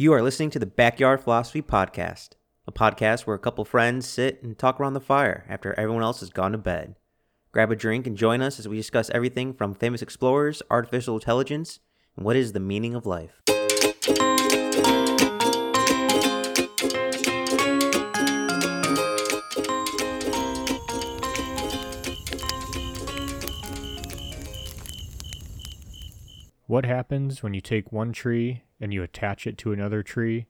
You are listening to the Backyard Philosophy Podcast, a podcast where a couple friends sit and talk around the fire after everyone else has gone to bed. Grab a drink and join us as we discuss everything from famous explorers, artificial intelligence, and what is the meaning of life. What happens when you take one tree and you attach it to another tree?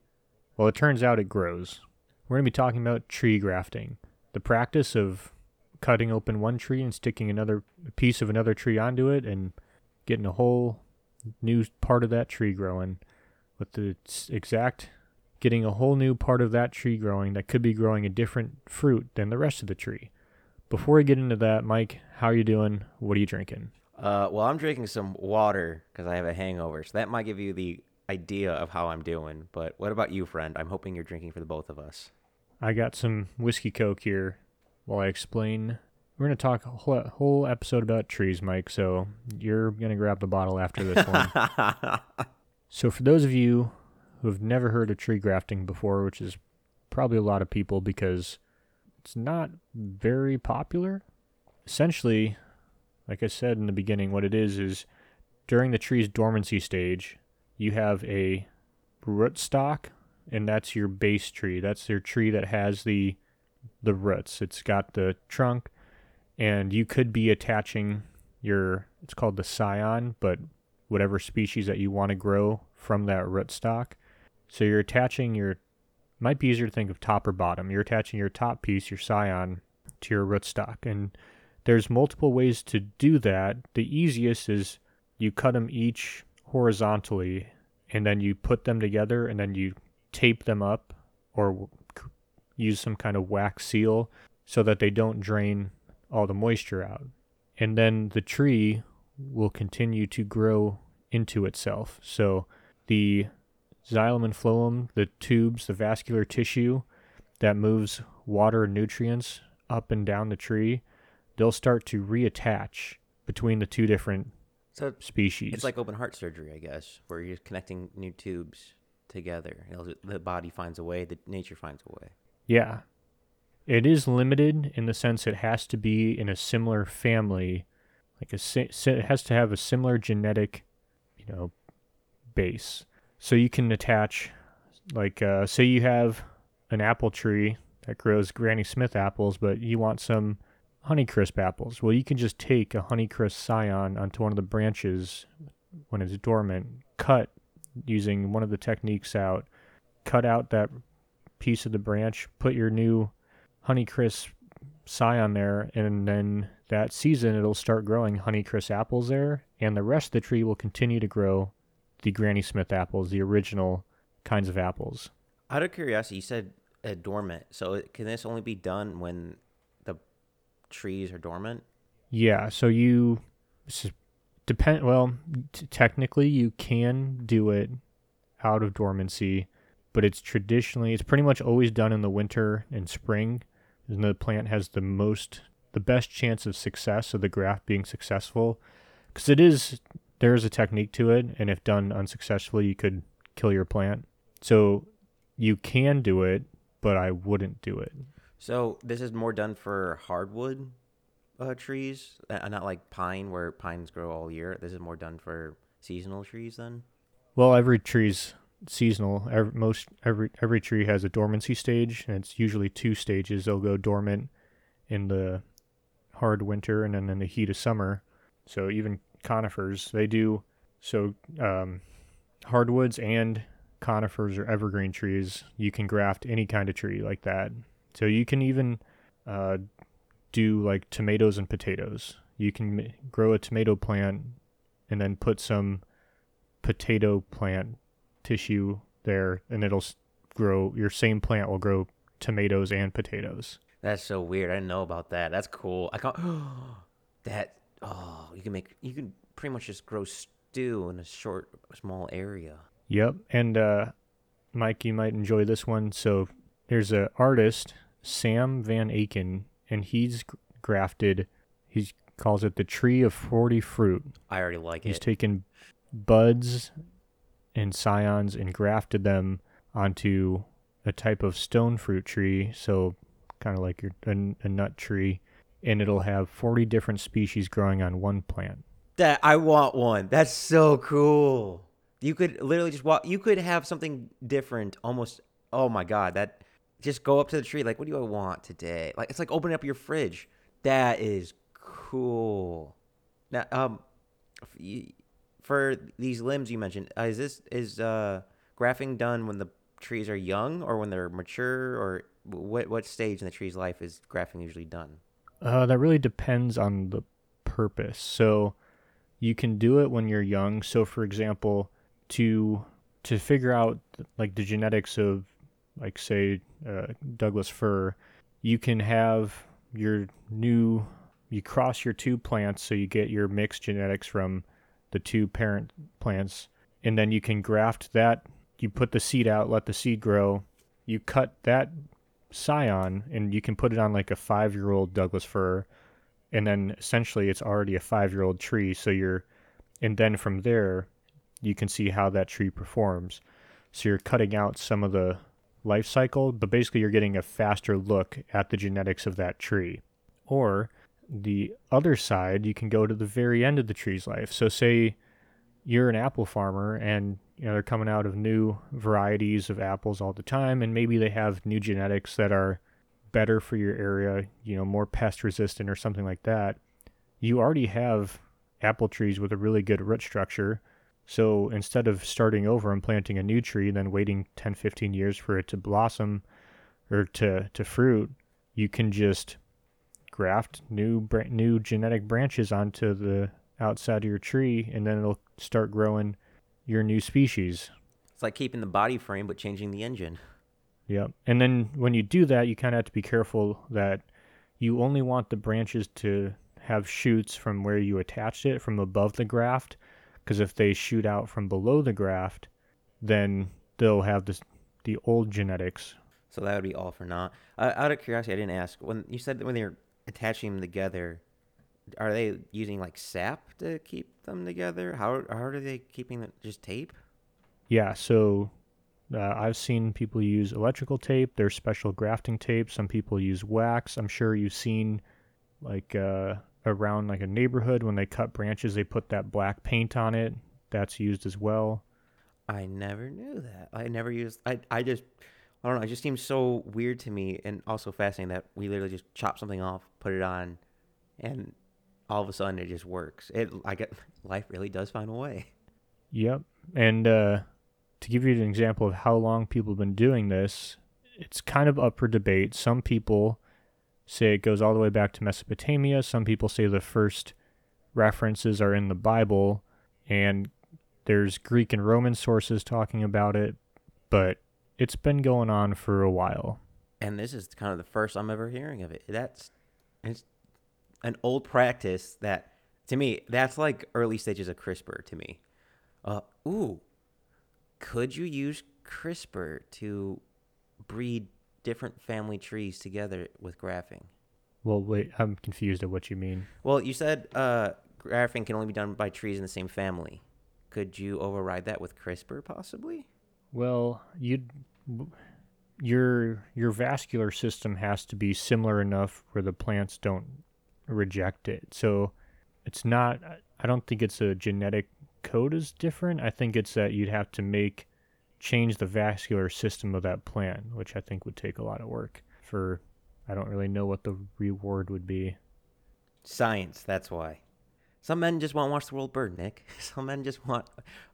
Well, it turns out it grows. We're going to be talking about tree grafting, the practice of cutting open one tree and sticking another piece of another tree onto it and getting a whole new part of that tree growing with the exact getting a whole new part of that tree growing that could be growing a different fruit than the rest of the tree. Before we get into that, Mike, how are you doing? What are you drinking? Uh, well, I'm drinking some water because I have a hangover, so that might give you the idea of how I'm doing. But what about you, friend? I'm hoping you're drinking for the both of us. I got some whiskey coke here while I explain. We're going to talk a whole, whole episode about trees, Mike, so you're going to grab the bottle after this one. so, for those of you who have never heard of tree grafting before, which is probably a lot of people because it's not very popular, essentially, like I said in the beginning, what it is is during the tree's dormancy stage, you have a rootstock, and that's your base tree. That's your tree that has the the roots. It's got the trunk, and you could be attaching your it's called the scion, but whatever species that you want to grow from that rootstock. So you're attaching your might be easier to think of top or bottom. You're attaching your top piece, your scion, to your rootstock, and there's multiple ways to do that. The easiest is you cut them each horizontally and then you put them together and then you tape them up or use some kind of wax seal so that they don't drain all the moisture out. And then the tree will continue to grow into itself. So the xylem and phloem, the tubes, the vascular tissue that moves water and nutrients up and down the tree, they'll start to reattach between the two different so species. It's like open heart surgery, I guess, where you're connecting new tubes together. the body finds a way, the nature finds a way. Yeah. It is limited in the sense it has to be in a similar family, like a it has to have a similar genetic, you know, base. So you can attach, like, uh, say you have an apple tree that grows Granny Smith apples, but you want some Honeycrisp apples. Well, you can just take a Honeycrisp scion onto one of the branches when it's dormant, cut using one of the techniques out, cut out that piece of the branch, put your new Honeycrisp scion there, and then that season it'll start growing Honeycrisp apples there, and the rest of the tree will continue to grow the Granny Smith apples, the original kinds of apples. Out of curiosity, you said uh, dormant. So can this only be done when trees are dormant? Yeah, so you depend well, t- technically you can do it out of dormancy, but it's traditionally it's pretty much always done in the winter and spring. And the plant has the most the best chance of success of the graft being successful because it is there is a technique to it and if done unsuccessfully you could kill your plant so you can do it but i wouldn't do it so this is more done for hardwood uh, trees, uh, not like pine, where pines grow all year. This is more done for seasonal trees, then. Well, every tree's seasonal. Every, most every every tree has a dormancy stage, and it's usually two stages. They'll go dormant in the hard winter, and then in the heat of summer. So even conifers, they do. So um, hardwoods and conifers or evergreen trees, you can graft any kind of tree like that. So you can even uh, do like tomatoes and potatoes. You can grow a tomato plant and then put some potato plant tissue there, and it'll grow. Your same plant will grow tomatoes and potatoes. That's so weird. I didn't know about that. That's cool. I can't. that oh, you can make. You can pretty much just grow stew in a short, small area. Yep, and uh, Mike, you might enjoy this one. So there's an artist, Sam Van Aken, and he's grafted. He calls it the tree of forty fruit. I already like he's it. He's taken buds and scions and grafted them onto a type of stone fruit tree, so kind of like your a, a nut tree, and it'll have 40 different species growing on one plant. That I want one. That's so cool. You could literally just walk. You could have something different. Almost. Oh my god. That. Just go up to the tree. Like, what do I want today? Like, it's like opening up your fridge. That is cool. Now, um, for these limbs you mentioned, uh, is this is uh grafting done when the trees are young or when they're mature or what what stage in the tree's life is grafting usually done? Uh, that really depends on the purpose. So you can do it when you're young. So for example, to to figure out like the genetics of like say uh, Douglas fir, you can have your new you cross your two plants so you get your mixed genetics from the two parent plants and then you can graft that you put the seed out let the seed grow you cut that scion and you can put it on like a five year old Douglas fir and then essentially it's already a five year old tree so you're and then from there you can see how that tree performs. So you're cutting out some of the life cycle but basically you're getting a faster look at the genetics of that tree. Or the other side you can go to the very end of the tree's life. So say you're an apple farmer and you know they're coming out of new varieties of apples all the time and maybe they have new genetics that are better for your area you know more pest resistant or something like that. You already have apple trees with a really good root structure so instead of starting over and planting a new tree and then waiting 10 15 years for it to blossom or to to fruit you can just graft new new genetic branches onto the outside of your tree and then it'll start growing your new species. It's like keeping the body frame but changing the engine. Yep. And then when you do that, you kind of have to be careful that you only want the branches to have shoots from where you attached it from above the graft because if they shoot out from below the graft, then they'll have this the old genetics. So that would be all for naught. Uh, out of curiosity, I didn't ask. When you said that when they're attaching them together, are they using like sap to keep them together? How how are they keeping it? Just tape? Yeah, so uh, I've seen people use electrical tape. There's special grafting tape. Some people use wax. I'm sure you've seen like uh, around like a neighborhood when they cut branches, they put that black paint on it. That's used as well. I never knew that. I never used. I I just I don't know. It just seems so weird to me, and also fascinating that we literally just chop something off, put it on, and all of a sudden it just works. It I get life really does find a way. Yep. And uh, to give you an example of how long people have been doing this, it's kind of up for debate. Some people say it goes all the way back to Mesopotamia. Some people say the first references are in the Bible, and there's Greek and Roman sources talking about it, but it's been going on for a while. And this is kind of the first I'm ever hearing of it. That's it's an old practice that to me that's like early stages of CRISPR to me. Uh, ooh, could you use CRISPR to breed different family trees together with grafting? Well, wait, I'm confused at what you mean. Well, you said uh, grafting can only be done by trees in the same family. Could you override that with CRISPR possibly? Well, you your your vascular system has to be similar enough where the plants don't reject it. So it's not I don't think it's a genetic code is different. I think it's that you'd have to make change the vascular system of that plant, which I think would take a lot of work for I don't really know what the reward would be. Science, that's why. Some men just want to watch the world burn, Nick. Some men just want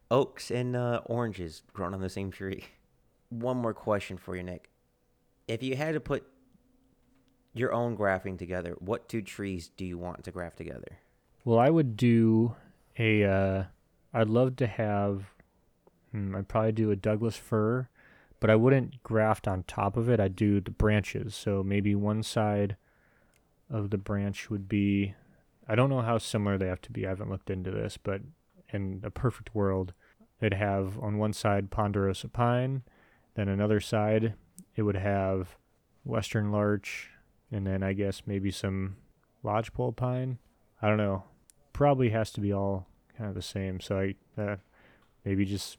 oaks and uh, oranges grown on the same tree. One more question for you, Nick. If you had to put your own grafting together, what two trees do you want to graft together? Well, I would do a. Uh, I'd love to have. Hmm, I'd probably do a Douglas fir, but I wouldn't graft on top of it. I'd do the branches. So maybe one side of the branch would be. I don't know how similar they have to be. I haven't looked into this, but in a perfect world, it'd have on one side ponderosa pine, then another side it would have western larch, and then I guess maybe some lodgepole pine. I don't know. Probably has to be all kind of the same. So I uh, maybe just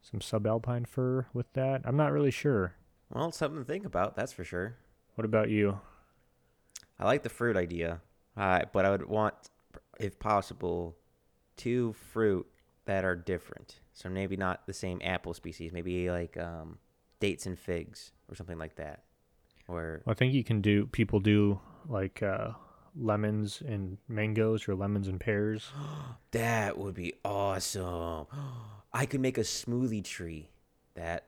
some subalpine fir with that. I'm not really sure. Well, it's something to think about, that's for sure. What about you? I like the fruit idea, uh, but I would want, if possible, two fruit that are different. So maybe not the same apple species. Maybe like um, dates and figs or something like that. Or Well, I think you can do. People do like uh, lemons and mangoes, or lemons and pears. that would be awesome. I could make a smoothie tree. That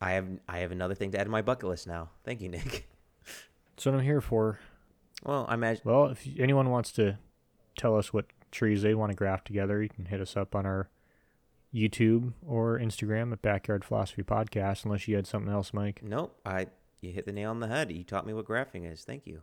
I have. I have another thing to add to my bucket list now. Thank you, Nick. That's what I'm here for. Well, I imagine. Well, if anyone wants to tell us what trees they want to graft together, you can hit us up on our YouTube or Instagram at Backyard Philosophy Podcast. Unless you had something else, Mike. Nope. I. You hit the nail on the head. You taught me what grafting is. Thank you.